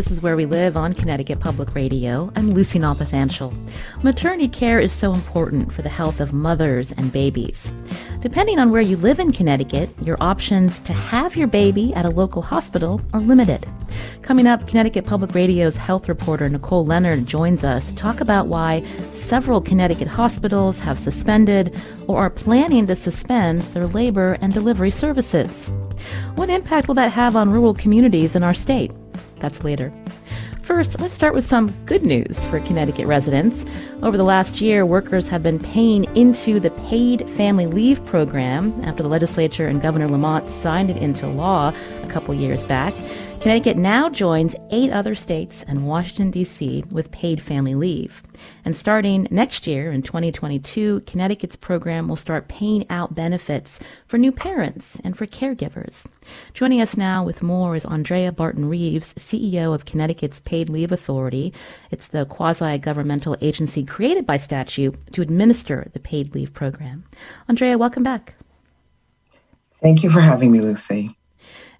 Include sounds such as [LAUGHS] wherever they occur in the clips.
This is Where We Live on Connecticut Public Radio. I'm Lucy Nalpathanchil. Maternity care is so important for the health of mothers and babies. Depending on where you live in Connecticut, your options to have your baby at a local hospital are limited. Coming up, Connecticut Public Radio's health reporter Nicole Leonard joins us to talk about why several Connecticut hospitals have suspended or are planning to suspend their labor and delivery services. What impact will that have on rural communities in our state? That's later. First, let's start with some good news for Connecticut residents. Over the last year, workers have been paying into the paid family leave program after the legislature and Governor Lamont signed it into law a couple years back. Connecticut now joins eight other states and Washington, D.C. with paid family leave. And starting next year in 2022, Connecticut's program will start paying out benefits for new parents and for caregivers. Joining us now with more is Andrea Barton Reeves, CEO of Connecticut's Paid Leave Authority. It's the quasi governmental agency created by statute to administer the paid leave program. Andrea, welcome back. Thank you for having me, Lucy.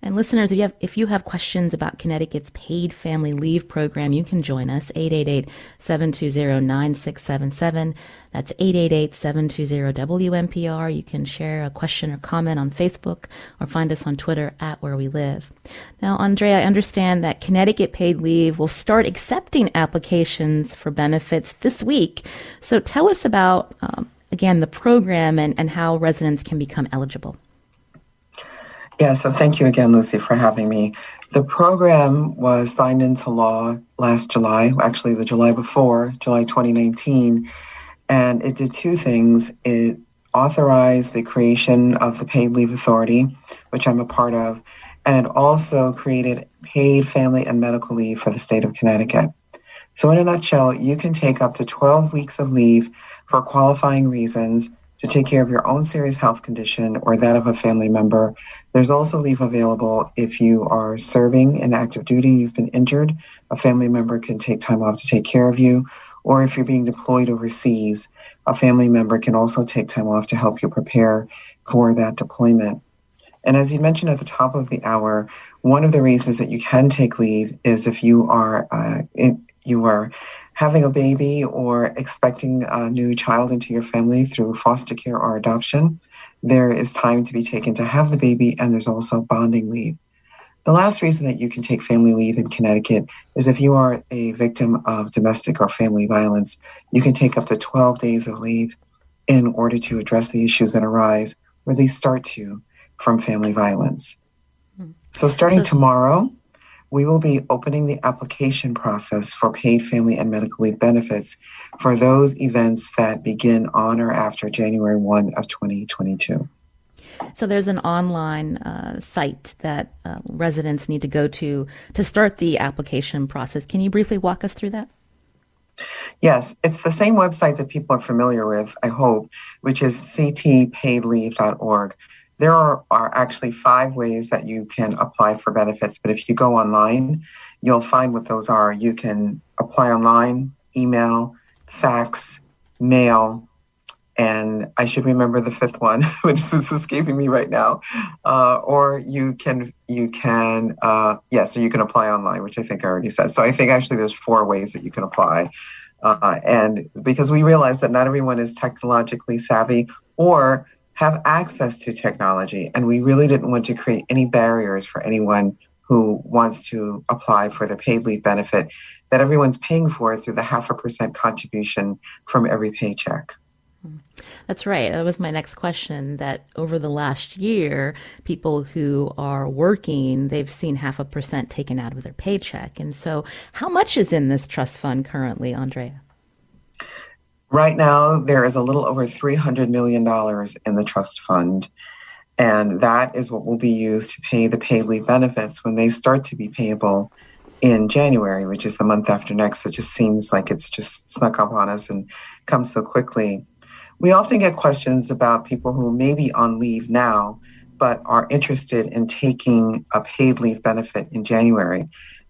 And listeners, if you have, if you have questions about Connecticut's paid family leave program, you can join us 888-720-9677. That's 888-720-WNPR. You can share a question or comment on Facebook or find us on Twitter at Where We Live. Now, Andre, I understand that Connecticut paid leave will start accepting applications for benefits this week. So tell us about, um, again, the program and, and how residents can become eligible. Yeah, so thank you again, Lucy, for having me. The program was signed into law last July, actually, the July before, July 2019. And it did two things. It authorized the creation of the Paid Leave Authority, which I'm a part of, and it also created paid family and medical leave for the state of Connecticut. So, in a nutshell, you can take up to 12 weeks of leave for qualifying reasons to take care of your own serious health condition or that of a family member. There's also leave available if you are serving in active duty, you've been injured, a family member can take time off to take care of you, or if you're being deployed overseas, a family member can also take time off to help you prepare for that deployment. And as you mentioned at the top of the hour, one of the reasons that you can take leave is if you are uh, you are having a baby or expecting a new child into your family through foster care or adoption, there is time to be taken to have the baby, and there's also bonding leave. The last reason that you can take family leave in Connecticut is if you are a victim of domestic or family violence, you can take up to 12 days of leave in order to address the issues that arise where they start to from family violence. Hmm. So, starting tomorrow, we will be opening the application process for paid family and medical leave benefits for those events that begin on or after January 1 of 2022. So there's an online uh, site that uh, residents need to go to to start the application process. Can you briefly walk us through that? Yes, it's the same website that people are familiar with, I hope, which is ctpaidleave.org. There are, are actually five ways that you can apply for benefits, but if you go online, you'll find what those are. You can apply online, email, fax, mail, and I should remember the fifth one, [LAUGHS] which is escaping me right now. Uh, or you can you can uh, yes, or you can apply online, which I think I already said. So I think actually there's four ways that you can apply, uh, and because we realize that not everyone is technologically savvy or have access to technology. And we really didn't want to create any barriers for anyone who wants to apply for the paid leave benefit that everyone's paying for through the half a percent contribution from every paycheck. That's right. That was my next question. That over the last year, people who are working, they've seen half a percent taken out of their paycheck. And so, how much is in this trust fund currently, Andrea? Right now, there is a little over $300 million in the trust fund. And that is what will be used to pay the paid leave benefits when they start to be payable in January, which is the month after next. It just seems like it's just snuck up on us and comes so quickly. We often get questions about people who may be on leave now, but are interested in taking a paid leave benefit in January.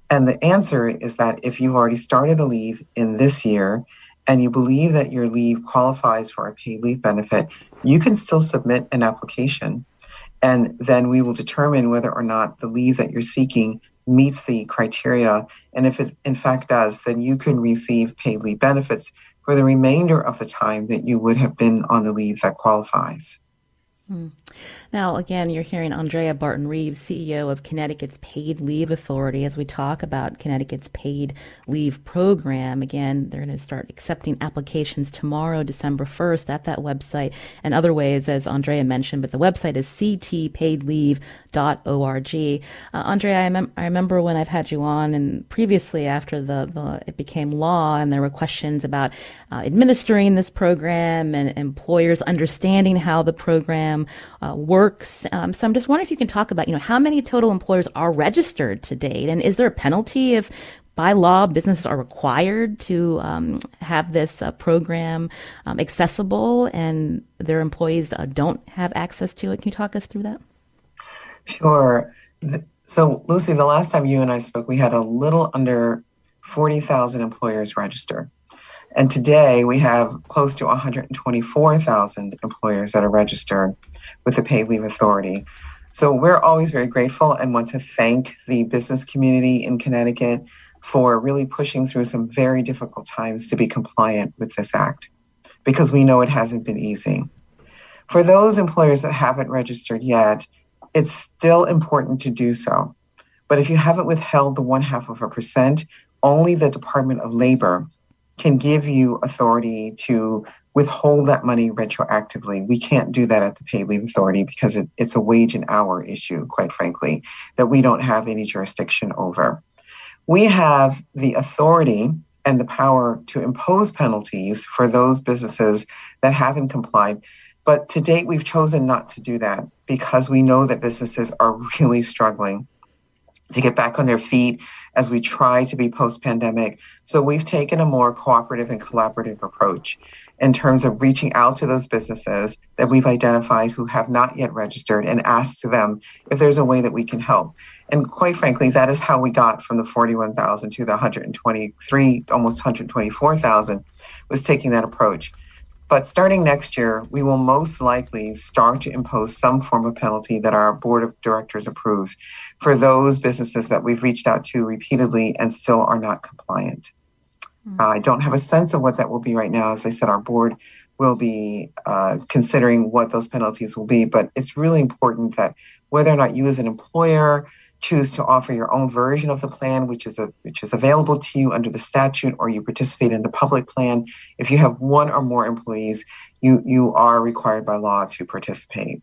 And the answer is that if you've already started a leave in this year and you believe that your leave qualifies for a paid leave benefit, you can still submit an application. And then we will determine whether or not the leave that you're seeking meets the criteria. And if it in fact does, then you can receive paid leave benefits for the remainder of the time that you would have been on the leave that qualifies. Hmm. Now, again, you're hearing Andrea Barton Reeves, CEO of Connecticut's Paid Leave Authority, as we talk about Connecticut's paid leave program. Again, they're going to start accepting applications tomorrow, December 1st, at that website and other ways, as Andrea mentioned. But the website is ctpaidleave.org. Uh, Andrea, I, mem- I remember when I've had you on, and previously after the, the it became law, and there were questions about uh, administering this program and employers understanding how the program uh, works. Um, so I'm just wondering if you can talk about, you know, how many total employers are registered to date, and is there a penalty if by law businesses are required to um, have this uh, program um, accessible and their employees uh, don't have access to it? Can you talk us through that? Sure. So, Lucy, the last time you and I spoke, we had a little under 40,000 employers registered. And today we have close to 124,000 employers that are registered with the Paid Leave Authority. So we're always very grateful and want to thank the business community in Connecticut for really pushing through some very difficult times to be compliant with this act because we know it hasn't been easy. For those employers that haven't registered yet, it's still important to do so. But if you haven't withheld the one half of a percent, only the Department of Labor can give you authority to withhold that money retroactively. We can't do that at the Pay Leave Authority because it, it's a wage and hour issue, quite frankly, that we don't have any jurisdiction over. We have the authority and the power to impose penalties for those businesses that haven't complied. But to date, we've chosen not to do that because we know that businesses are really struggling to get back on their feet as we try to be post pandemic. So we've taken a more cooperative and collaborative approach in terms of reaching out to those businesses that we've identified who have not yet registered and asked to them if there's a way that we can help. And quite frankly, that is how we got from the 41,000 to the 123, almost 124,000 was taking that approach. But starting next year, we will most likely start to impose some form of penalty that our board of directors approves for those businesses that we've reached out to repeatedly and still are not compliant. Mm-hmm. Uh, I don't have a sense of what that will be right now. As I said, our board will be uh, considering what those penalties will be, but it's really important that whether or not you as an employer, choose to offer your own version of the plan, which is a, which is available to you under the statute, or you participate in the public plan. If you have one or more employees, you you are required by law to participate.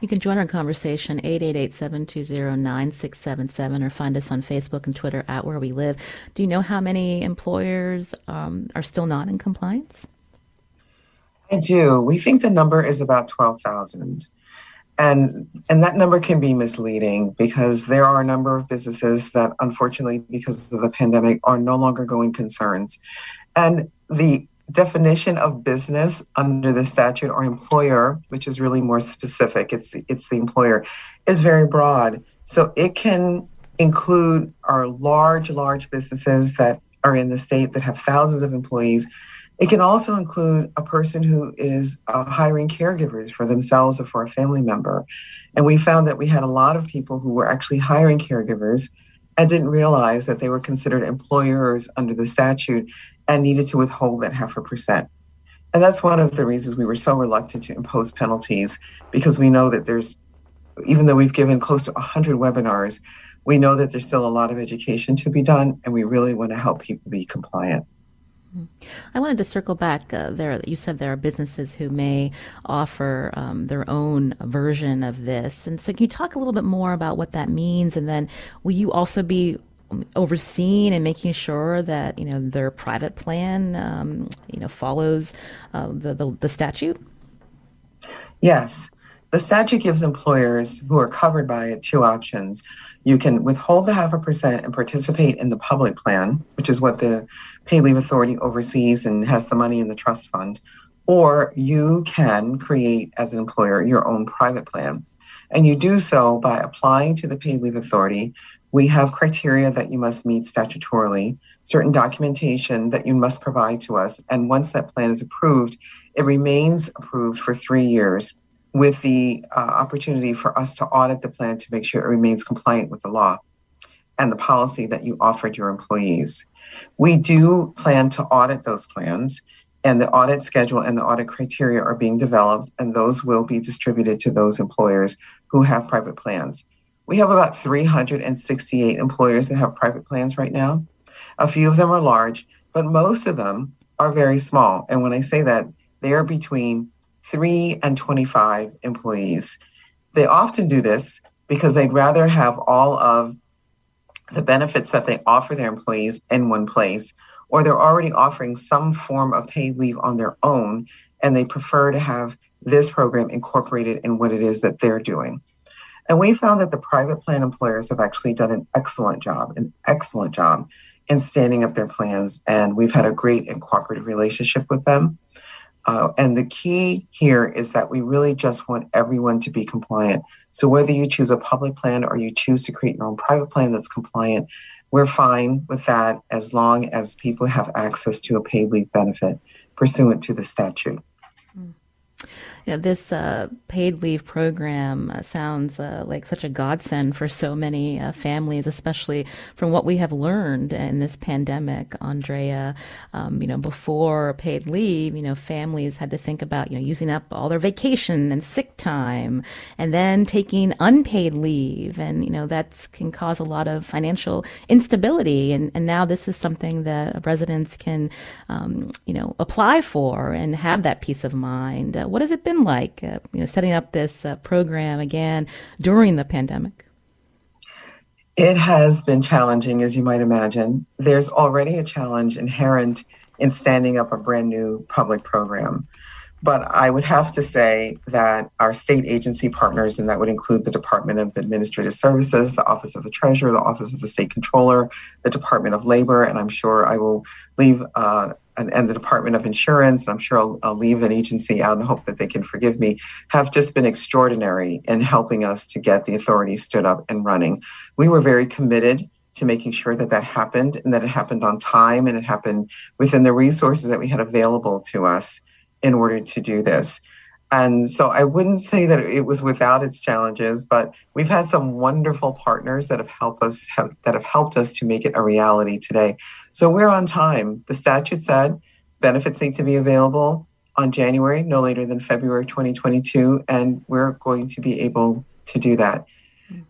You can join our conversation 888-720-9677 or find us on Facebook and Twitter at Where We Live. Do you know how many employers um, are still not in compliance? I do. We think the number is about 12,000 and and that number can be misleading because there are a number of businesses that unfortunately because of the pandemic are no longer going concerns. And the definition of business under the statute or employer which is really more specific it's it's the employer is very broad. So it can include our large large businesses that are in the state that have thousands of employees it can also include a person who is uh, hiring caregivers for themselves or for a family member. And we found that we had a lot of people who were actually hiring caregivers and didn't realize that they were considered employers under the statute and needed to withhold that half a percent. And that's one of the reasons we were so reluctant to impose penalties because we know that there's, even though we've given close to 100 webinars, we know that there's still a lot of education to be done and we really want to help people be compliant. I wanted to circle back uh, there. You said there are businesses who may offer um, their own version of this. And so, can you talk a little bit more about what that means? And then, will you also be overseeing and making sure that you know their private plan um, you know follows uh, the, the, the statute? Yes, the statute gives employers who are covered by it two options. You can withhold the half a percent and participate in the public plan, which is what the Pay Leave Authority oversees and has the money in the trust fund, or you can create as an employer your own private plan. And you do so by applying to the Pay Leave Authority we have criteria that you must meet statutorily, certain documentation that you must provide to us. And once that plan is approved, it remains approved for three years with the uh, opportunity for us to audit the plan to make sure it remains compliant with the law and the policy that you offered your employees. We do plan to audit those plans, and the audit schedule and the audit criteria are being developed, and those will be distributed to those employers who have private plans. We have about 368 employers that have private plans right now. A few of them are large, but most of them are very small. And when I say that, they are between three and 25 employees. They often do this because they'd rather have all of the benefits that they offer their employees in one place, or they're already offering some form of paid leave on their own, and they prefer to have this program incorporated in what it is that they're doing. And we found that the private plan employers have actually done an excellent job, an excellent job in standing up their plans. And we've had a great and cooperative relationship with them. Uh, and the key here is that we really just want everyone to be compliant. So whether you choose a public plan or you choose to create your own private plan that's compliant, we're fine with that as long as people have access to a paid leave benefit pursuant to the statute. You know, this uh, paid leave program uh, sounds uh, like such a godsend for so many uh, families, especially from what we have learned in this pandemic. Andrea, um, you know, before paid leave, you know, families had to think about you know using up all their vacation and sick time, and then taking unpaid leave, and you know that can cause a lot of financial instability. And, and now this is something that residents can, um, you know, apply for and have that peace of mind. Uh, what has it been? Been like, uh, you know, setting up this uh, program again during the pandemic? It has been challenging, as you might imagine. There's already a challenge inherent in standing up a brand new public program. But I would have to say that our state agency partners, and that would include the Department of Administrative Services, the Office of the Treasurer, the Office of the State Controller, the Department of Labor, and I'm sure I will leave uh, and, and, the Department of Insurance, and I'm sure I'll, I'll, leave an agency out and hope that they can forgive me, have just been extraordinary in helping us to get the authority stood up and running. We were very committed to making sure that that happened and that it happened on time and it happened within the resources that we had available to us in order to do this. And so I wouldn't say that it was without its challenges, but we've had some wonderful partners that have helped us have, that have helped us to make it a reality today. So we're on time. The statute said benefits need to be available on January, no later than February 2022, and we're going to be able to do that.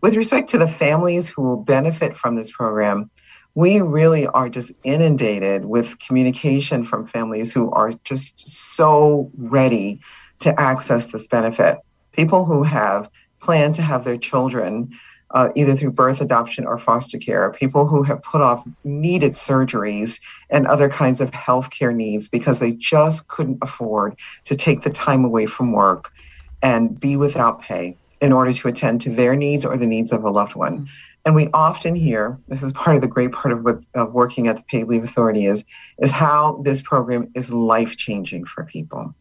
With respect to the families who will benefit from this program, we really are just inundated with communication from families who are just so ready to access this benefit. People who have planned to have their children uh, either through birth, adoption, or foster care, people who have put off needed surgeries and other kinds of healthcare needs because they just couldn't afford to take the time away from work and be without pay in order to attend to their needs or the needs of a loved one. Mm-hmm. And we often hear this is part of the great part of, what, of working at the Paid Leave Authority is is how this program is life changing for people.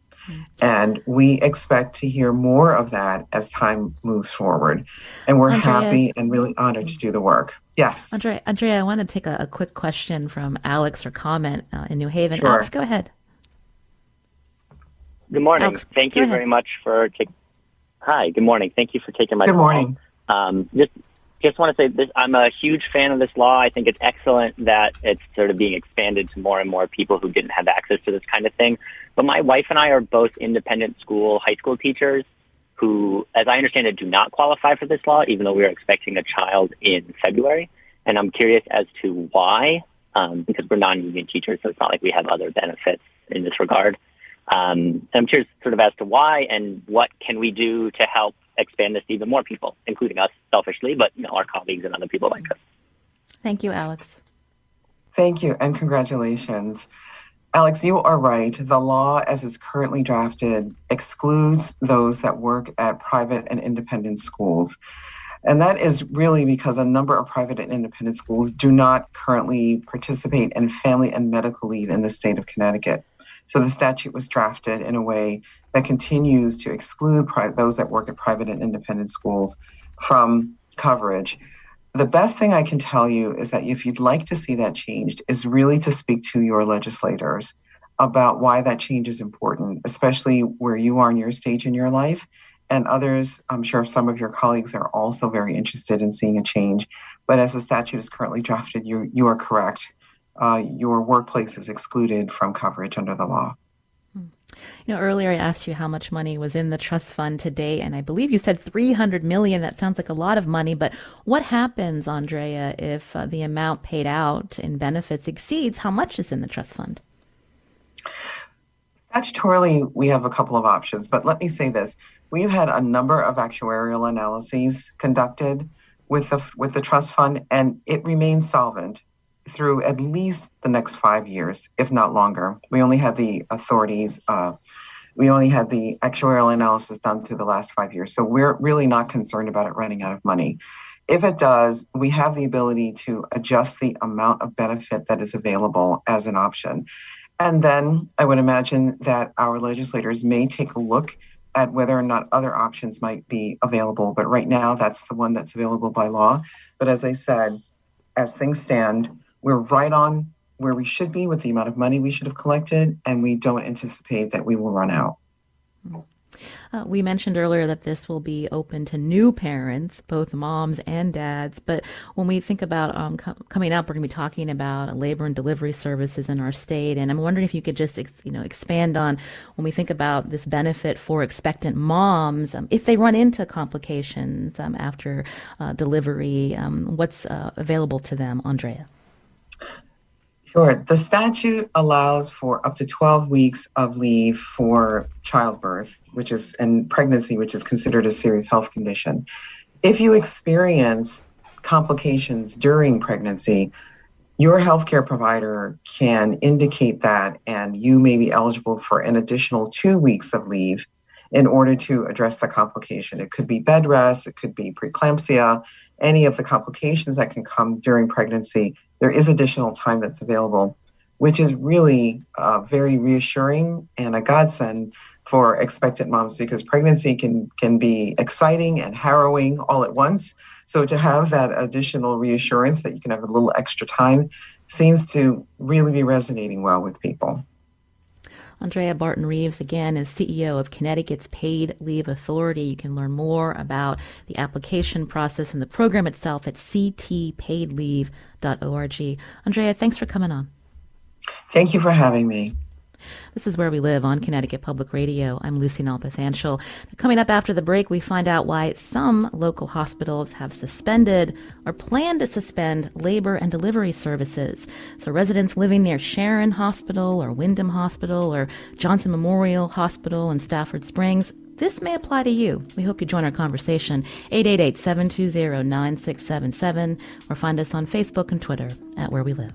And we expect to hear more of that as time moves forward. And we're Andrea, happy and really honored to do the work. Yes. Andrea, Andrea I want to take a, a quick question from Alex or comment uh, in New Haven. Sure. Alex, go ahead. Good morning. Alex, Thank you very much for taking. Hi. Good morning. Thank you for taking my good call. morning. Um, just just want to say this, I'm a huge fan of this law. I think it's excellent that it's sort of being expanded to more and more people who didn't have access to this kind of thing. But my wife and I are both independent school, high school teachers who, as I understand it, do not qualify for this law, even though we are expecting a child in February. And I'm curious as to why, um, because we're non-union teachers, so it's not like we have other benefits in this regard. Um, I'm curious sort of as to why and what can we do to help expand this to even more people, including us selfishly, but you know our colleagues and other people like us. Thank you, Alex. Thank you, and congratulations. Alex, you are right. The law, as it's currently drafted, excludes those that work at private and independent schools. And that is really because a number of private and independent schools do not currently participate in family and medical leave in the state of Connecticut. So the statute was drafted in a way that continues to exclude pri- those that work at private and independent schools from coverage. The best thing I can tell you is that if you'd like to see that changed, is really to speak to your legislators about why that change is important, especially where you are in your stage in your life. And others, I'm sure some of your colleagues are also very interested in seeing a change. But as the statute is currently drafted, you, you are correct uh, your workplace is excluded from coverage under the law. You know, earlier I asked you how much money was in the trust fund today, and I believe you said 300 million. That sounds like a lot of money, but what happens, Andrea, if uh, the amount paid out in benefits exceeds how much is in the trust fund? Statutorily, we have a couple of options, but let me say this. We've had a number of actuarial analyses conducted with the with the trust fund, and it remains solvent through at least the next five years, if not longer. We only had the authorities, uh, we only had the actuarial analysis done through the last five years. So we're really not concerned about it running out of money. If it does, we have the ability to adjust the amount of benefit that is available as an option. And then I would imagine that our legislators may take a look at whether or not other options might be available. But right now, that's the one that's available by law. But as I said, as things stand, we're right on where we should be with the amount of money we should have collected, and we don't anticipate that we will run out. Uh, we mentioned earlier that this will be open to new parents, both moms and dads. But when we think about um, co- coming up, we're going to be talking about labor and delivery services in our state. And I'm wondering if you could just, ex- you know, expand on when we think about this benefit for expectant moms, um, if they run into complications um, after uh, delivery, um, what's uh, available to them, Andrea. Sure. The statute allows for up to 12 weeks of leave for childbirth, which is and pregnancy, which is considered a serious health condition. If you experience complications during pregnancy, your healthcare provider can indicate that, and you may be eligible for an additional two weeks of leave in order to address the complication. It could be bed rest, it could be preeclampsia, any of the complications that can come during pregnancy there is additional time that's available, which is really uh, very reassuring and a godsend for expectant moms because pregnancy can can be exciting and harrowing all at once. So to have that additional reassurance that you can have a little extra time seems to really be resonating well with people. Andrea Barton Reeves, again, is CEO of Connecticut's Paid Leave Authority. You can learn more about the application process and the program itself at ctpaidleave.org. Andrea, thanks for coming on. Thank you for having me. This is Where We Live on Connecticut Public Radio. I'm Lucy Nalpathanchil. Coming up after the break, we find out why some local hospitals have suspended or plan to suspend labor and delivery services. So residents living near Sharon Hospital or Windham Hospital or Johnson Memorial Hospital in Stafford Springs, this may apply to you. We hope you join our conversation. 888-720-9677 or find us on Facebook and Twitter at Where We Live.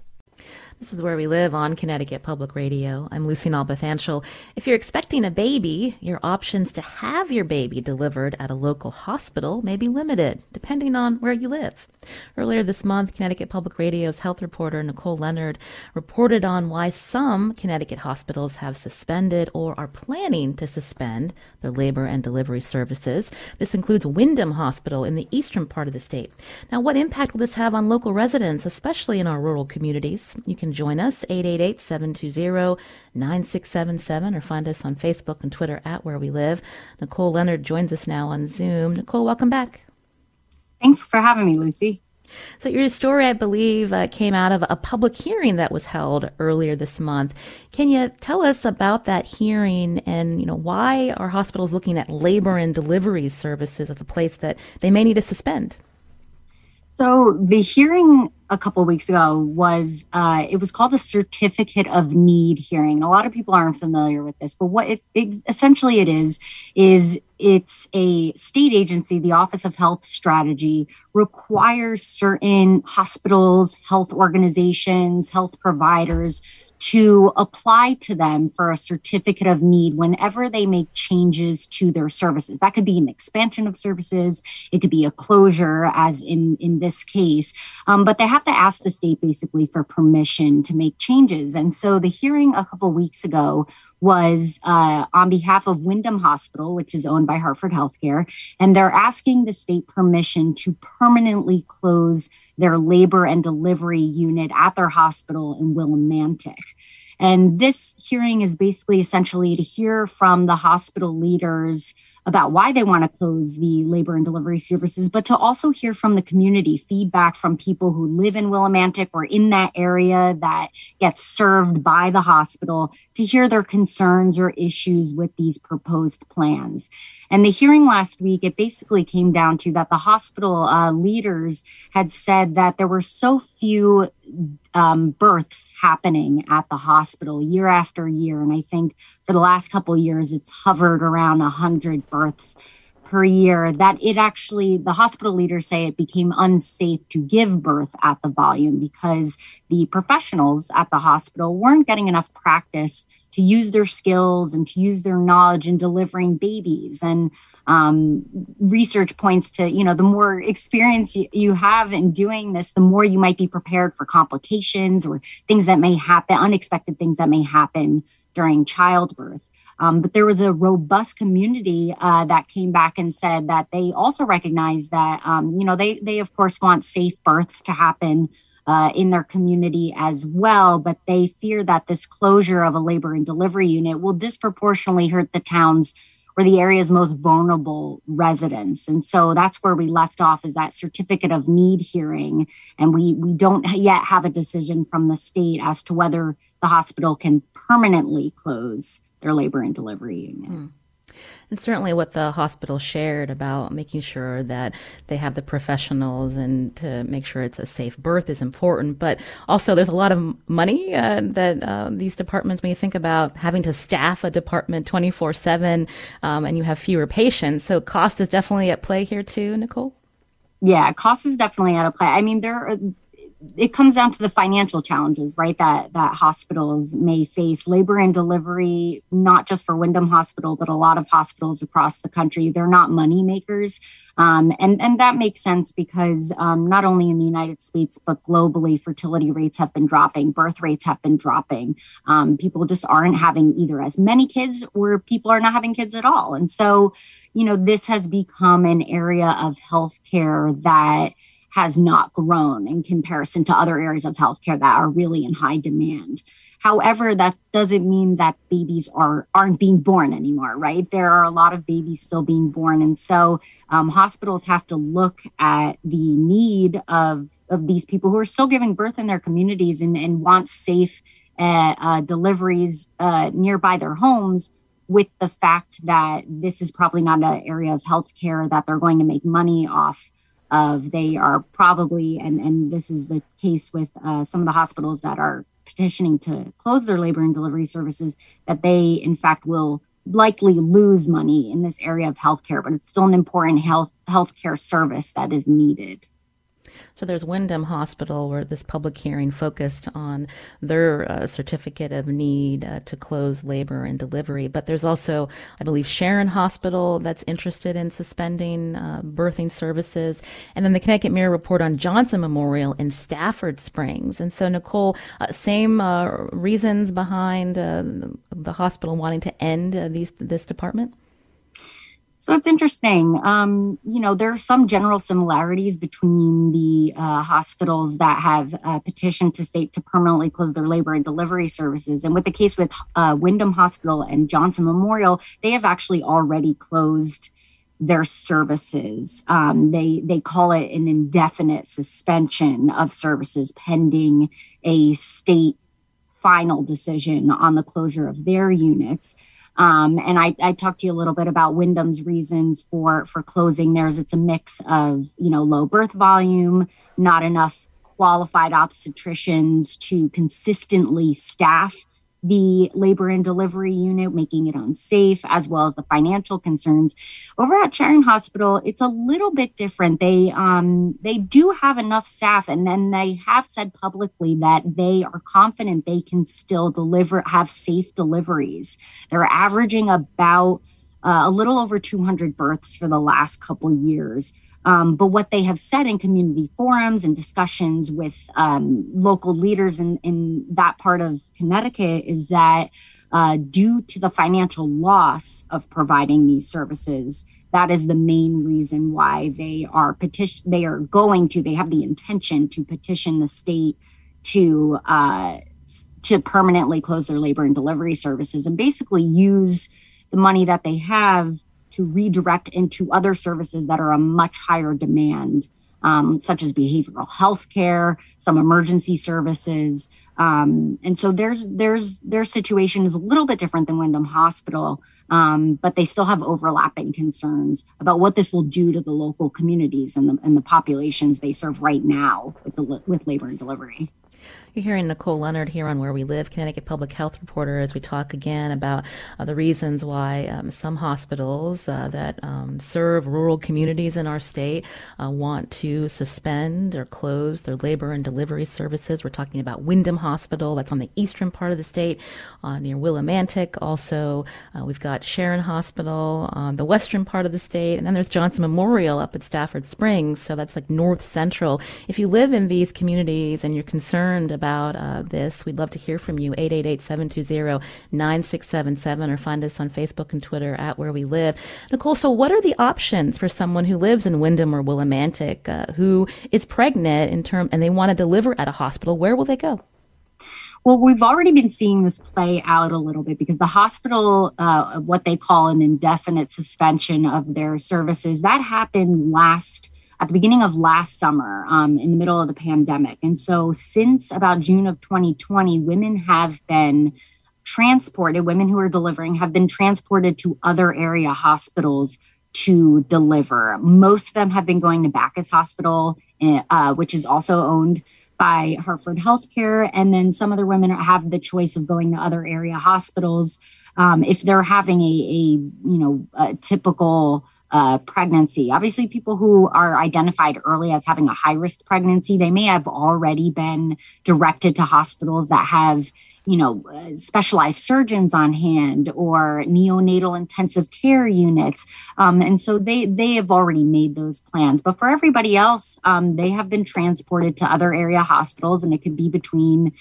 This is where we live on Connecticut Public Radio. I'm Lucy Nalpathanchil. If you're expecting a baby, your options to have your baby delivered at a local hospital may be limited, depending on where you live. Earlier this month, Connecticut Public Radio's health reporter Nicole Leonard reported on why some Connecticut hospitals have suspended or are planning to suspend their labor and delivery services. This includes Windham Hospital in the eastern part of the state. Now, what impact will this have on local residents, especially in our rural communities? You can join us 888-720-9677 or find us on Facebook and Twitter at Where We Live. Nicole Leonard joins us now on Zoom. Nicole, welcome back. Thanks for having me, Lucy. So your story, I believe, uh, came out of a public hearing that was held earlier this month. Can you tell us about that hearing and you know why are hospitals looking at labor and delivery services as a place that they may need to suspend? So the hearing a couple weeks ago was uh, it was called a certificate of need hearing. And a lot of people aren't familiar with this, but what it, it, essentially it is is it's a state agency, the Office of Health Strategy, requires certain hospitals, health organizations, health providers to apply to them for a certificate of need whenever they make changes to their services. That could be an expansion of services, it could be a closure, as in in this case. Um, but they have to ask the state basically for permission to make changes. And so the hearing a couple weeks ago was uh, on behalf of Windham Hospital, which is owned by Hartford Healthcare, and they're asking the state permission to permanently close their labor and delivery unit at their hospital in Willimantic. And this hearing is basically essentially to hear from the hospital leaders about why they want to close the labor and delivery services, but to also hear from the community feedback from people who live in Willimantic or in that area that gets served by the hospital to hear their concerns or issues with these proposed plans. And the hearing last week, it basically came down to that the hospital uh, leaders had said that there were so few um, births happening at the hospital year after year. And I think for the last couple years, it's hovered around 100 births per year that it actually the hospital leaders say it became unsafe to give birth at the volume because the professionals at the hospital weren't getting enough practice to use their skills and to use their knowledge in delivering babies and um, research points to you know the more experience you, have in doing this the more you might be prepared for complications or things that may happen unexpected things that may happen during childbirth um, but there was a robust community uh, that came back and said that they also recognize that um, you know they they of course want safe births to happen uh, in their community as well. But they fear that this closure of a labor and delivery unit will disproportionately hurt the towns or the area's most vulnerable residents. And so that's where we left off is that certificate of need hearing. And we, we don't yet have a decision from the state as to whether the hospital can permanently close their labor and delivery unit. Mm. And certainly what the hospital shared about making sure that they have the professionals and to make sure it's a safe birth is important. But also there's a lot of money uh, that uh, these departments, you think about having to staff a department 24 7 um, and you have fewer patients. So cost is definitely at play here too, Nicole? Yeah, cost is definitely at play. I mean, there are it comes down to the financial challenges, right? That that hospitals may face labor and delivery, not just for Windham Hospital, but a lot of hospitals across the country. They're not money makers, um, and and that makes sense because um, not only in the United States but globally, fertility rates have been dropping, birth rates have been dropping. Um, people just aren't having either as many kids, or people are not having kids at all, and so you know this has become an area of healthcare that has not grown in comparison to other areas of healthcare that are really in high demand. However, that doesn't mean that babies are aren't being born anymore, right? There are a lot of babies still being born, and so um, hospitals have to look at the need of of these people who are still giving birth in their communities and, and want safe uh, uh, deliveries uh, nearby their homes. With the fact that this is probably not an area of healthcare that they're going to make money off of they are probably, and, and this is the case with uh, some of the hospitals that are petitioning to close their labor and delivery services, that they, in fact, will likely lose money in this area of healthcare, but it's still an important health healthcare service that is needed. So there's Windham Hospital where this public hearing focused on their uh, certificate of need uh, to close labor and delivery. But there's also, I believe, Sharon Hospital that's interested in suspending uh, birthing services. And then the Connecticut Mirror report on Johnson Memorial in Stafford Springs. And so, Nicole, uh, same uh, reasons behind uh, the hospital wanting to end these this department? So it's interesting. Um, you know, there are some general similarities between the uh, hospitals that have uh, petitioned to state to permanently close their labor and delivery services. And with the case with uh, Windham Hospital and Johnson Memorial, they have actually already closed their services. Um, they they call it an indefinite suspension of services pending a state final decision on the closure of their units. Um, and I, I talked to you a little bit about Windham's reasons for for closing theirs. It's a mix of you know low birth volume, not enough qualified obstetricians to consistently staff the labor and delivery unit, making it unsafe, as well as the financial concerns. Over at Sharon Hospital, it's a little bit different. They um, they do have enough staff, and then they have said publicly that they are confident they can still deliver, have safe deliveries. They're averaging about uh, a little over 200 births for the last couple years. Um, but what they have said in community forums and discussions with um, local leaders in, in that part of Connecticut is that uh, due to the financial loss of providing these services, that is the main reason why they are petition. They are going to. They have the intention to petition the state to uh, to permanently close their labor and delivery services and basically use the money that they have to redirect into other services that are a much higher demand, um, such as behavioral health care, some emergency services. Um, and so there's there's their situation is a little bit different than Windham Hospital, um, but they still have overlapping concerns about what this will do to the local communities and the and the populations they serve right now with the with labor and delivery. You're hearing Nicole Leonard here on Where We Live, Connecticut Public Health Reporter, as we talk again about uh, the reasons why um, some hospitals uh, that um, serve rural communities in our state uh, want to suspend or close their labor and delivery services. We're talking about Windham Hospital, that's on the eastern part of the state, uh, near Willimantic. Also, uh, we've got Sharon Hospital on the western part of the state, and then there's Johnson Memorial up at Stafford Springs, so that's like north central. If you live in these communities and you're concerned about uh, this, we'd love to hear from you. 888-720-9677 or find us on Facebook and Twitter at Where We Live. Nicole, so what are the options for someone who lives in Windham or Willimantic uh, who is pregnant in term and they want to deliver at a hospital? Where will they go? Well, we've already been seeing this play out a little bit because the hospital, uh, what they call an indefinite suspension of their services, that happened last at the beginning of last summer um, in the middle of the pandemic. And so, since about June of 2020, women have been transported, women who are delivering have been transported to other area hospitals to deliver. Most of them have been going to Backus Hospital, eh, uh, which is also owned by Hartford Healthcare. And then some other women have the choice of going to other area hospitals. Um, if they're having a, a you know a typical uh, pregnancy. Obviously, people who are identified early as having a high risk pregnancy, they may have already been directed to hospitals that have you know uh, specialized surgeons on hand or neonatal intensive care units um, and so they they have already made those plans but for everybody else um, they have been transported to other area hospitals and it could be between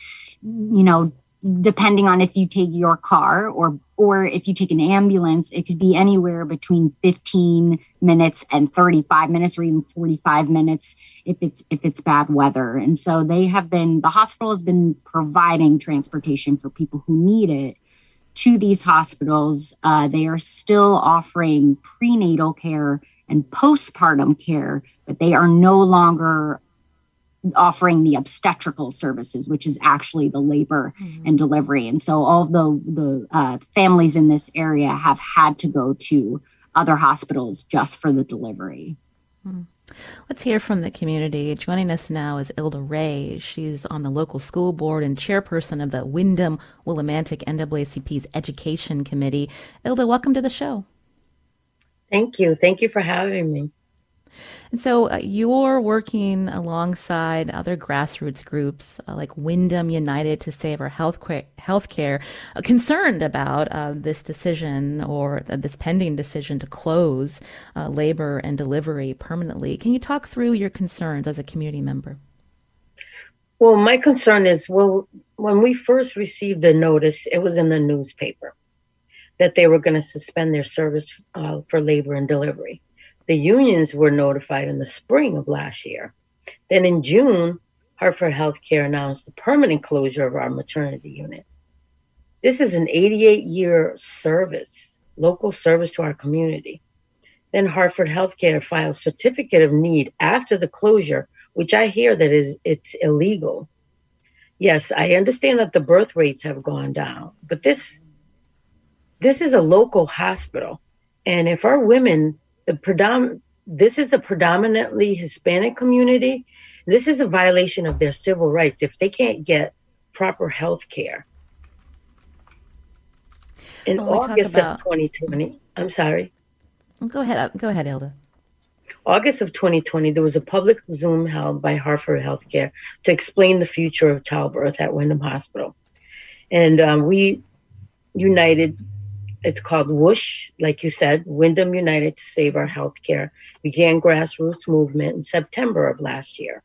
you know depending on if you take your car or or if you take an ambulance it could be anywhere between 15 minutes and 35 minutes or even 45 minutes if it's if it's bad weather. And so they have been the hospital has been providing transportation for people who need it to these hospitals. Uh, they are still offering prenatal care and postpartum care but they are no longer offering the obstetrical services, which is actually the labor mm-hmm. and delivery. And so all the the uh, families in this area have had to go to other hospitals just for the delivery. Mm. Let's hear from the community. Joining us now is Ilda Ray. She's on the local school board and chairperson of the Windham Willimantic NAACP's Education Committee. Ilda, welcome to the show. Thank you. Thank you for having me. And so uh, you're working alongside other grassroots groups uh, like Windham United to Save Our Health Healthcare, uh, concerned about uh, this decision or this pending decision to close uh, labor and delivery permanently. Can you talk through your concerns as a community member? Well, my concern is well, when we first received the notice, it was in the newspaper that they were going to suspend their service uh, for labor and delivery. The unions were notified in the spring of last year. Then in June, Hartford Healthcare announced the permanent closure of our maternity unit. This is an 88 year service, local service to our community. Then Hartford Healthcare filed certificate of need after the closure, which I hear that is it's illegal. Yes, I understand that the birth rates have gone down, but this this is a local hospital. And if our women the predom- this is a predominantly Hispanic community. This is a violation of their civil rights if they can't get proper health care. In August about... of 2020, I'm sorry. Go ahead. Go ahead, Ilda. August of 2020, there was a public Zoom held by Hartford Healthcare to explain the future of childbirth at Windham Hospital. And um, we united it's called Whoosh, like you said, Windham United to Save Our Healthcare began grassroots movement in September of last year.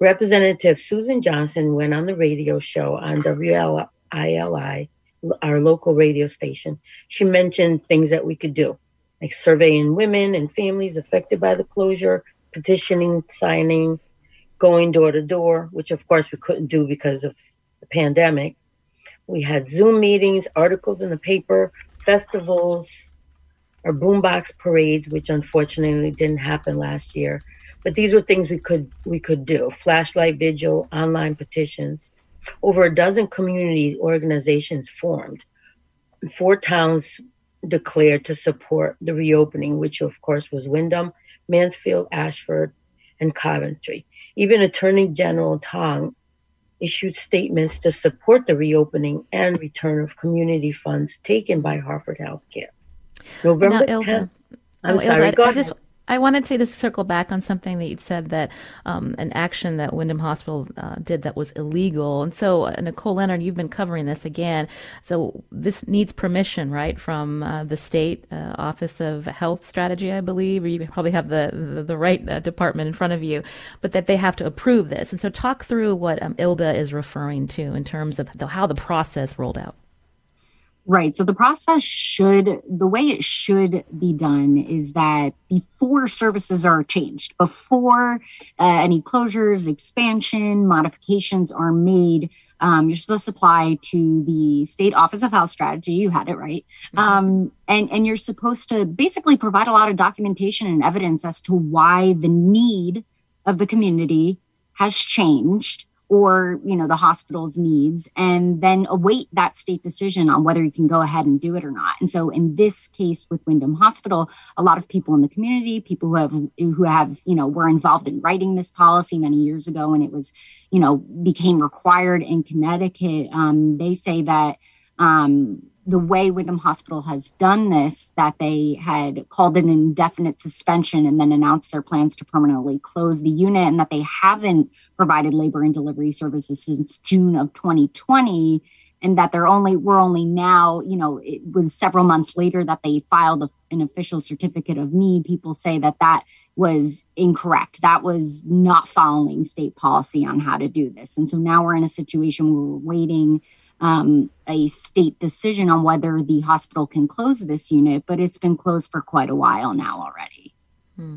Representative Susan Johnson went on the radio show on WILI, our local radio station. She mentioned things that we could do, like surveying women and families affected by the closure, petitioning, signing, going door to door, which of course we couldn't do because of the pandemic, we had Zoom meetings, articles in the paper, festivals, or boombox parades, which unfortunately didn't happen last year. But these were things we could we could do: flashlight vigil, online petitions. Over a dozen community organizations formed. Four towns declared to support the reopening, which of course was Windham, Mansfield, Ashford, and Coventry. Even Attorney General Tong issued statements to support the reopening and return of community funds taken by Hartford Healthcare. November now, 10th. I'm oh, sorry, Ilda, I, I just I wanted to just circle back on something that you'd said that um, an action that Windham Hospital uh, did that was illegal. And so, uh, Nicole Leonard, you've been covering this again. So, this needs permission, right, from uh, the state uh, Office of Health Strategy, I believe, or you probably have the, the, the right uh, department in front of you, but that they have to approve this. And so, talk through what um, ILDA is referring to in terms of the, how the process rolled out. Right. So the process should, the way it should be done is that before services are changed, before uh, any closures, expansion, modifications are made, um, you're supposed to apply to the state office of health strategy you had it right mm-hmm. um, and and you're supposed to basically provide a lot of documentation and evidence as to why the need of the community has changed or you know the hospital's needs and then await that state decision on whether you can go ahead and do it or not. And so in this case with windham hospital a lot of people in the community people who have who have you know were involved in writing this policy many years ago and it was you know became required in connecticut um, they say that um, the way Windham Hospital has done this, that they had called an indefinite suspension and then announced their plans to permanently close the unit, and that they haven't provided labor and delivery services since June of 2020, and that they're only we're only now, you know, it was several months later that they filed an official certificate of need. People say that that was incorrect. That was not following state policy on how to do this, and so now we're in a situation where we're waiting um, a state decision on whether the hospital can close this unit, but it's been closed for quite a while now already. Hmm.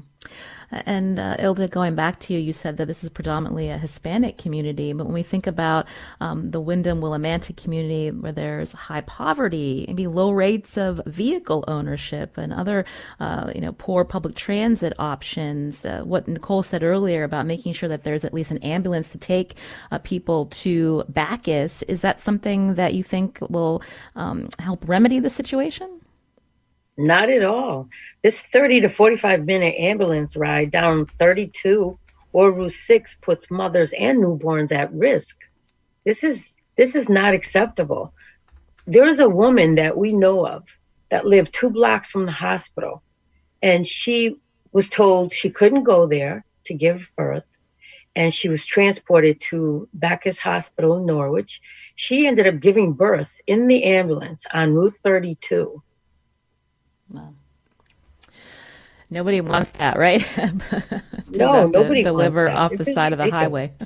And uh, Ilda, going back to you, you said that this is predominantly a Hispanic community, but when we think about um, the Windham Willimantic community, where there's high poverty, maybe low rates of vehicle ownership, and other, uh, you know, poor public transit options, uh, what Nicole said earlier about making sure that there's at least an ambulance to take uh, people to Backus, is that something that you think will um, help remedy the situation? Not at all. This 30 to 45 minute ambulance ride down 32 or Route 6 puts mothers and newborns at risk. This is this is not acceptable. There's a woman that we know of that lived two blocks from the hospital and she was told she couldn't go there to give birth and she was transported to Backus Hospital in Norwich. She ended up giving birth in the ambulance on Route 32 well, nobody wants that, right? [LAUGHS] no, nobody deliver off this the side of the highway. [LAUGHS]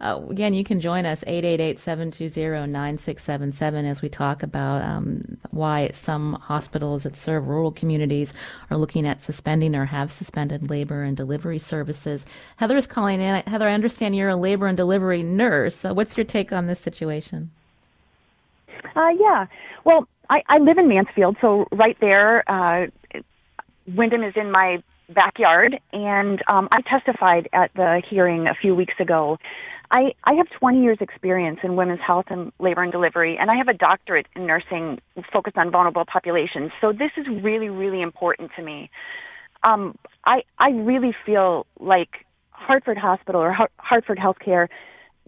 Uh, again, you can join us 888-720-9677 as we talk about um, why some hospitals that serve rural communities are looking at suspending or have suspended labor and delivery services. Heather is calling in. Heather, I understand you're a labor and delivery nurse. So what's your take on this situation? Uh, yeah. Well, I, I live in Mansfield, so right there, uh, Windham is in my backyard, and um, I testified at the hearing a few weeks ago. I, I have 20 years experience in women's health and labor and delivery, and I have a doctorate in nursing focused on vulnerable populations. So this is really, really important to me. Um, I, I really feel like Hartford Hospital or Hartford Healthcare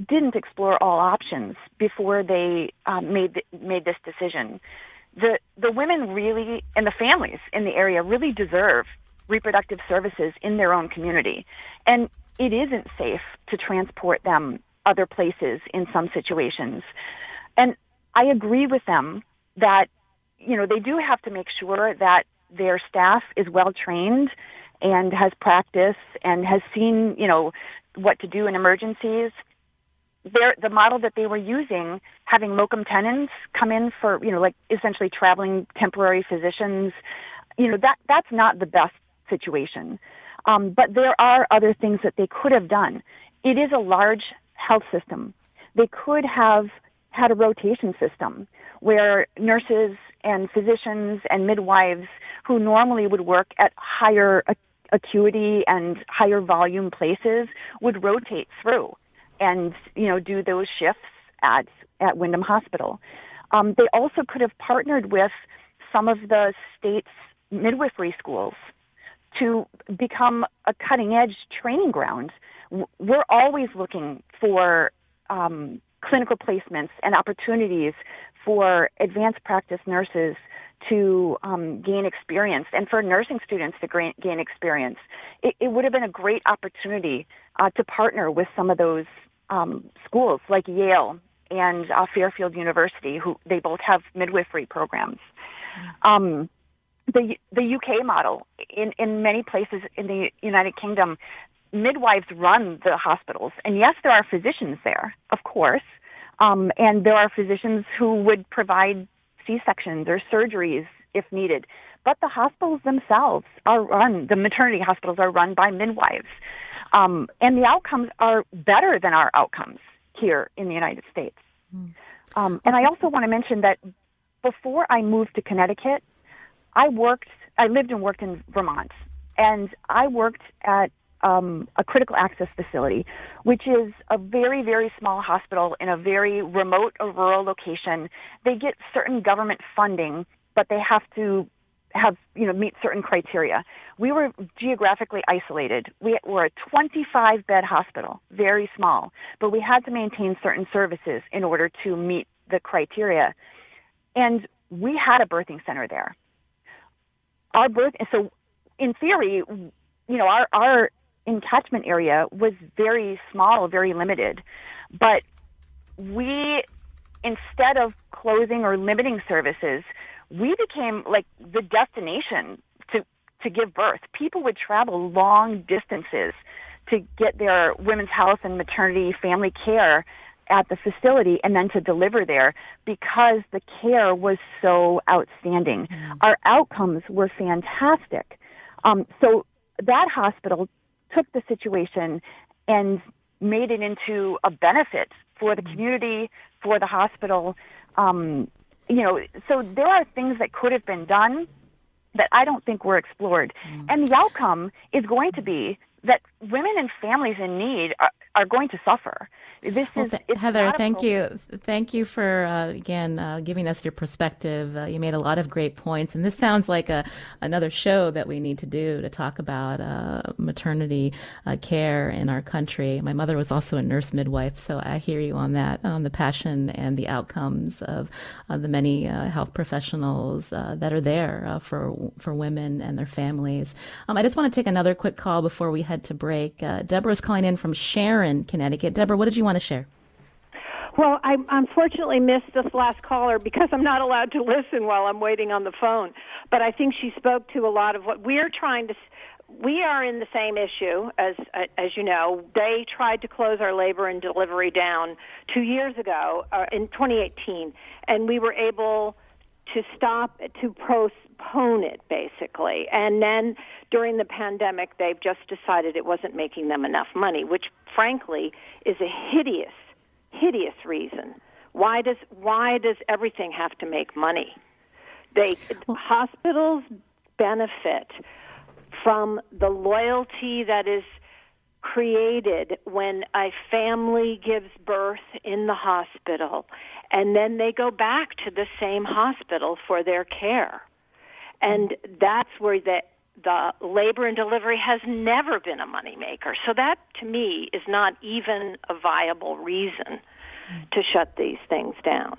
didn't explore all options before they um, made made this decision. The the women really and the families in the area really deserve reproductive services in their own community, and it isn't safe to transport them other places in some situations. And I agree with them that you know they do have to make sure that their staff is well trained and has practice and has seen you know what to do in emergencies the model that they were using, having locum tenens come in for, you know, like essentially traveling temporary physicians, you know, that that's not the best situation. Um, but there are other things that they could have done. It is a large health system. They could have had a rotation system where nurses and physicians and midwives who normally would work at higher acuity and higher volume places would rotate through and you know do those shifts at at Windham Hospital. Um, they also could have partnered with some of the state's midwifery schools to become a cutting edge training ground. We're always looking for um, clinical placements and opportunities for advanced practice nurses to um, gain experience and for nursing students to gain experience. It, it, would have been a great opportunity uh, to partner with some of those um, schools like Yale and uh, Fairfield University, who they both have midwifery programs. Um, the the UK model in in many places in the United Kingdom, midwives run the hospitals, and yes, there are physicians there, of course, um, and there are physicians who would provide C sections or surgeries if needed. But the hospitals themselves are run, the maternity hospitals are run by midwives. Um, and the outcomes are better than our outcomes here in the United States. Mm. Um, and I also want to mention that before I moved to Connecticut, I worked, I lived and worked in Vermont, and I worked at um, a critical access facility, which is a very, very small hospital in a very remote or rural location. They get certain government funding, but they have to have you know meet certain criteria. We were geographically isolated. We were a 25 bed hospital, very small, but we had to maintain certain services in order to meet the criteria. And we had a birthing center there. Our birth so in theory, you know, our our encatchment area was very small, very limited. But we instead of closing or limiting services, we became like the destination to to give birth. People would travel long distances to get their women's health and maternity family care at the facility and then to deliver there because the care was so outstanding. Mm-hmm. Our outcomes were fantastic. Um, so that hospital took the situation and made it into a benefit for the mm-hmm. community, for the hospital. Um, you know, so there are things that could have been done that I don't think were explored. Mm. And the outcome is going to be that women and families in need are, are going to suffer. This well, is th- Heather. Thank you, thank you for uh, again uh, giving us your perspective. Uh, you made a lot of great points, and this sounds like a another show that we need to do to talk about uh, maternity uh, care in our country. My mother was also a nurse midwife, so I hear you on that, on the passion and the outcomes of uh, the many health professionals that are there for for women and their families. Um, I just want to take another quick call before we head to break. Deborah's calling in from Sharon, Connecticut. Deborah, what did you want to share? Well, I unfortunately missed this last caller because I'm not allowed to listen while I'm waiting on the phone. But I think she spoke to a lot of what we're trying to. We are in the same issue as as you know. They tried to close our labor and delivery down two years ago uh, in 2018, and we were able to stop to postpone it basically. And then during the pandemic, they've just decided it wasn't making them enough money, which frankly is a hideous hideous reason. Why does why does everything have to make money? They well, hospitals benefit from the loyalty that is created when a family gives birth in the hospital and then they go back to the same hospital for their care. And that's where the the labor and delivery has never been a moneymaker. So that to me is not even a viable reason to shut these things down.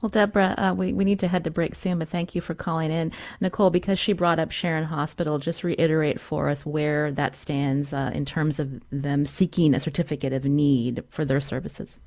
Well, Deborah, uh, we, we need to head to break soon, but thank you for calling in. Nicole, because she brought up Sharon Hospital, just reiterate for us where that stands uh, in terms of them seeking a certificate of need for their services.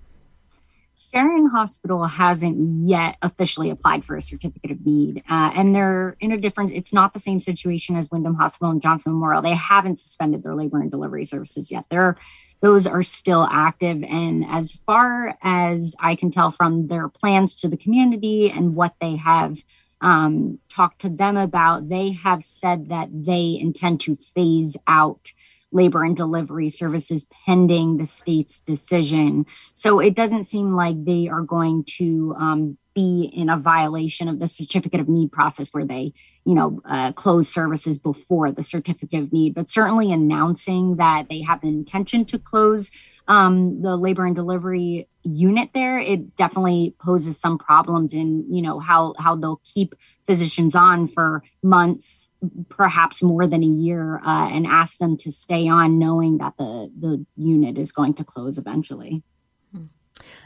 Sharon Hospital hasn't yet officially applied for a certificate of need, uh, and they're in a different. It's not the same situation as Windham Hospital and Johnson Memorial. They haven't suspended their labor and delivery services yet. They're those are still active. And as far as I can tell from their plans to the community and what they have um, talked to them about, they have said that they intend to phase out labor and delivery services pending the state's decision. So it doesn't seem like they are going to um, be in a violation of the certificate of need process where they, you know, uh, close services before the certificate of need. But certainly announcing that they have the intention to close um, the labor and delivery unit there, it definitely poses some problems in, you know, how how they'll keep physicians on for months, perhaps more than a year, uh, and ask them to stay on, knowing that the the unit is going to close eventually, hmm.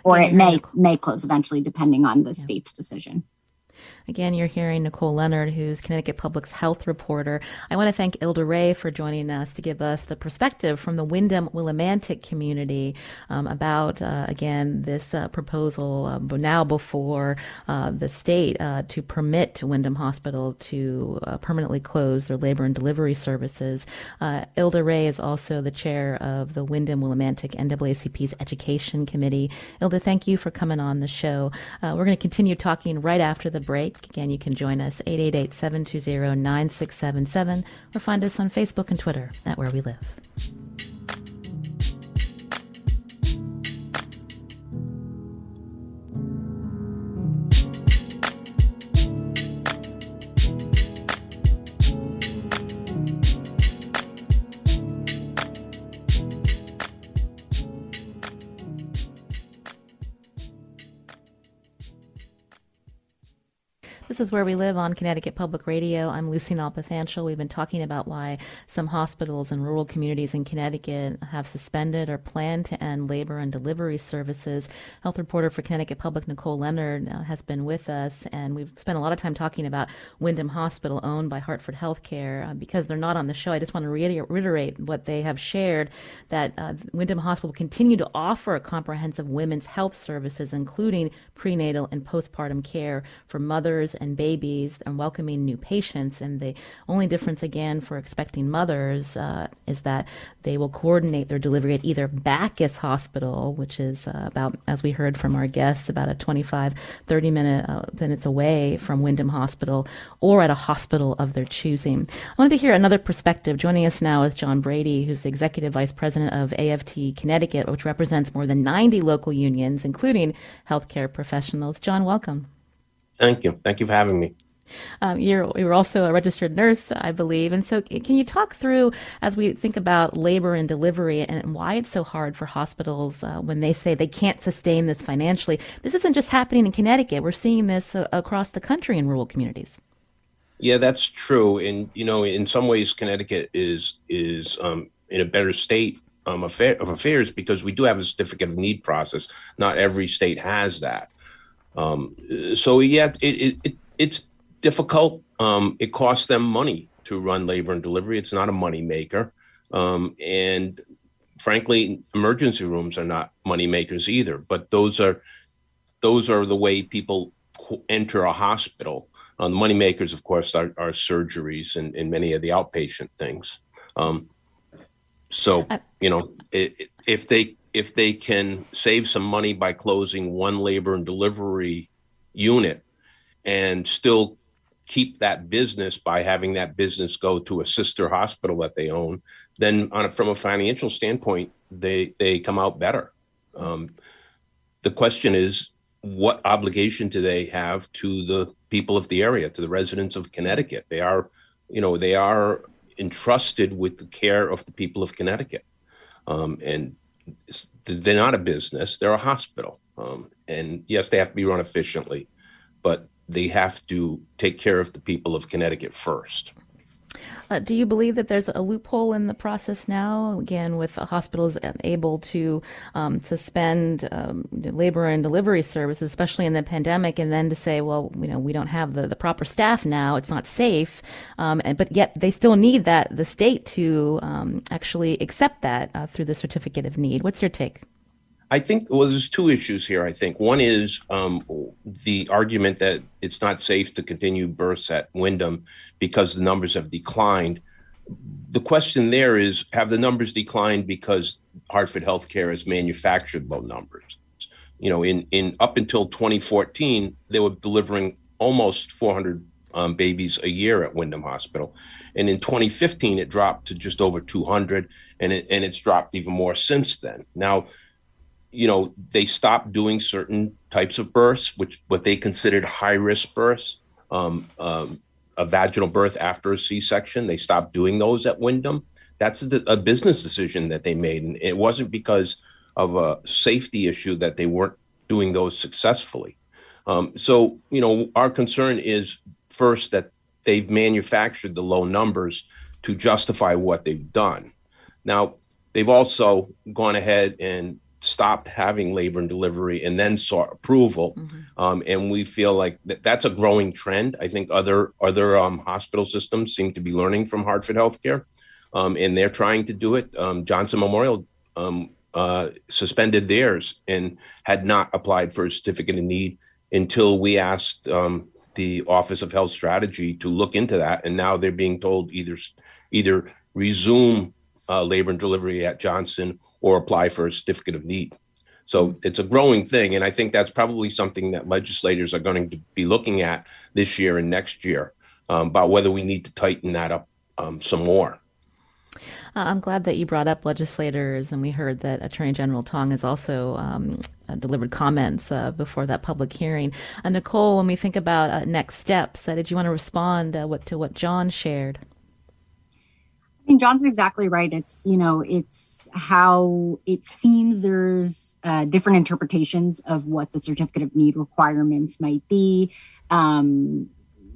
or yeah, it may may close eventually, depending on the yeah. state's decision. Again, you're hearing Nicole Leonard, who's Connecticut Public's health reporter. I want to thank Ilda Ray for joining us to give us the perspective from the Windham Willimantic community um, about, uh, again, this uh, proposal uh, now before uh, the state uh, to permit Windham Hospital to uh, permanently close their labor and delivery services. Ilda Ray is also the chair of the Windham Willimantic NAACP's Education Committee. Ilda, thank you for coming on the show. we're going to continue talking right after the break. Again, you can join us 888 720 9677 or find us on Facebook and Twitter at Where We Live. This is Where We Live on Connecticut Public Radio. I'm Lucy Nalpathanchil. We've been talking about why some hospitals and rural communities in Connecticut have suspended or plan to end labor and delivery services. Health reporter for Connecticut Public, Nicole Leonard, uh, has been with us, and we've spent a lot of time talking about Windham Hospital, owned by Hartford Healthcare. Uh, because they're not on the show, I just want to reiterate what they have shared that uh, Windham Hospital will continue to offer comprehensive women's health services, including prenatal and postpartum care for mothers and and babies and welcoming new patients. And the only difference, again, for expecting mothers uh, is that they will coordinate their delivery at either Backus Hospital, which is uh, about, as we heard from our guests, about a 25, 30 minute, uh, minutes away from Windham Hospital, or at a hospital of their choosing. I wanted to hear another perspective. Joining us now is John Brady, who's the Executive Vice President of AFT Connecticut, which represents more than 90 local unions, including healthcare professionals. John, welcome. Thank you. Thank you for having me. Um, you're you're also a registered nurse, I believe, and so can you talk through as we think about labor and delivery and why it's so hard for hospitals uh, when they say they can't sustain this financially? This isn't just happening in Connecticut; we're seeing this uh, across the country in rural communities. Yeah, that's true, and you know, in some ways, Connecticut is is um, in a better state um, affair, of affairs because we do have a certificate of need process. Not every state has that. Um, so yeah, it, it, it, it's difficult. Um, it costs them money to run labor and delivery. It's not a money maker, um, and frankly, emergency rooms are not money makers either. But those are those are the way people enter a hospital. Um, the money makers, of course, are, are surgeries and, and, many of the outpatient things. Um, so you know, it, if they if they can save some money by closing one labor and delivery unit and still keep that business by having that business go to a sister hospital that they own, then on a, from a financial standpoint, they they come out better. Um, the question is, what obligation do they have to the people of the area, to the residents of Connecticut? They are, you know, they are entrusted with the care of the people of Connecticut, um, and they're not a business; they're a hospital. Um, and yes, they have to be run efficiently, but they have to take care of the people of Connecticut first. Uh, do you believe that there's a loophole in the process now, again, with hospitals able to um, suspend um, labor and delivery services, especially in the pandemic, and then to say, well, you know, we don't have the, the proper staff now, it's not safe, um, and, but yet they still need that the state to um, actually accept that uh, through the certificate of need. What's your take? I think well, there's two issues here. I think one is um, the argument that it's not safe to continue births at Windham because the numbers have declined. The question there is, have the numbers declined because Hartford Healthcare has manufactured low numbers? You know, in in up until 2014, they were delivering almost 400 um, babies a year at Windham Hospital, and in 2015, it dropped to just over 200, and it, and it's dropped even more since then. Now you know, they stopped doing certain types of births, which what they considered high risk births, um, um, a vaginal birth after a C section. They stopped doing those at Windham. That's a, a, business decision that they made, and it wasn't because of a safety issue that they weren't doing those successfully. Um, so, you know, our concern is first that they've manufactured the low numbers to justify what they've done. Now, they've also gone ahead and stopped having labor and delivery and then sought approval. Mm-hmm. Um, and we feel like that, that's a growing trend. I think other other um, hospital systems seem to be learning from Hartford Healthcare, um, and they're trying to do it. Um, Johnson Memorial um, uh, suspended theirs and had not applied for a certificate of need until we asked um, the Office of Health Strategy to look into that, and now they're being told either either resume uh, labor and delivery at Johnson or apply for a certificate of need. So it's a growing thing. And I think that's probably something that legislators are going to be looking at this year and next year um, about whether we need to tighten that up um, some more. Uh, I'm glad that you brought up legislators, and we heard that Attorney General Tong has also um, uh, delivered comments uh, before that public hearing. Uh, Nicole, when we think about uh, next steps, uh, did you want to respond what, to what John shared? Think John's exactly right. It's, you know, it's how it seems there's uh, different interpretations of what the certificate of need requirements might be. Um,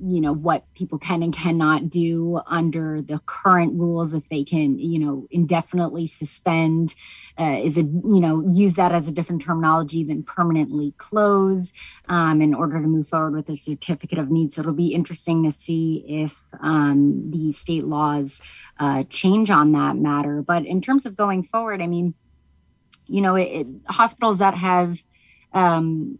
you know what people can and cannot do under the current rules if they can you know indefinitely suspend uh, is it you know use that as a different terminology than permanently close um, in order to move forward with a certificate of need. So it'll be interesting to see if um, the state laws uh, change on that matter. But in terms of going forward i mean you know it, it, hospitals that have um,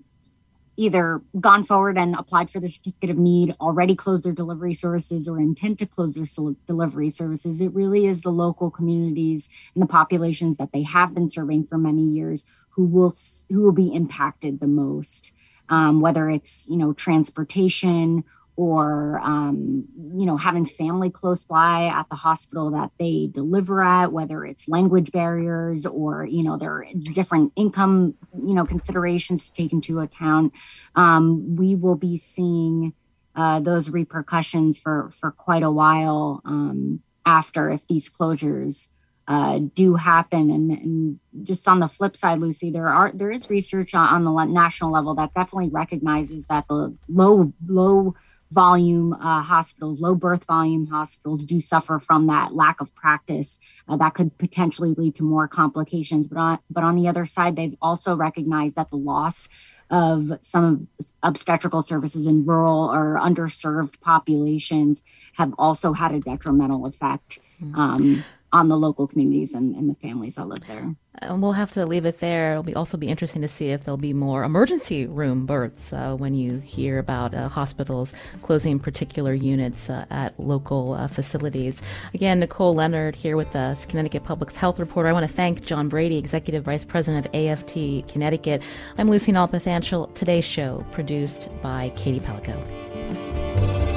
either gone forward and applied for the certificate of need, already closed their delivery services, or intend to close their delivery services. It really is the local communities and the populations that they have been serving for many years who will who will be impacted the most. Um, whether it's you know transportation or um, you know having family close by at the hospital that they deliver at whether it's language barriers or you know there are different income you know considerations to take into account um, we will be seeing uh, those repercussions for for quite a while um, after if these closures uh, do happen. And, and, just on the flip side, Lucy, there are there is research on, on the national level that definitely recognizes that the low low volume uh, hospitals, low birth volume hospitals do suffer from that lack of practice uh, that could potentially lead to more complications. But on, but on the other side, they've also recognized that the loss of some obstetrical services in rural or underserved populations have also had a detrimental effect. Mm-hmm. Um, on the local communities and, and the families that live there. And we'll have to leave it there. It'll be also be interesting to see if there'll be more emergency room births uh, when you hear about uh, hospitals closing particular units uh, at local uh, facilities. Again, Nicole Leonard here with us, Connecticut Public's health reporter. I want to thank John Brady, Executive Vice President of AFT Connecticut. I'm Lucy Nalpathanchil. Today's show produced by Katie Pellico.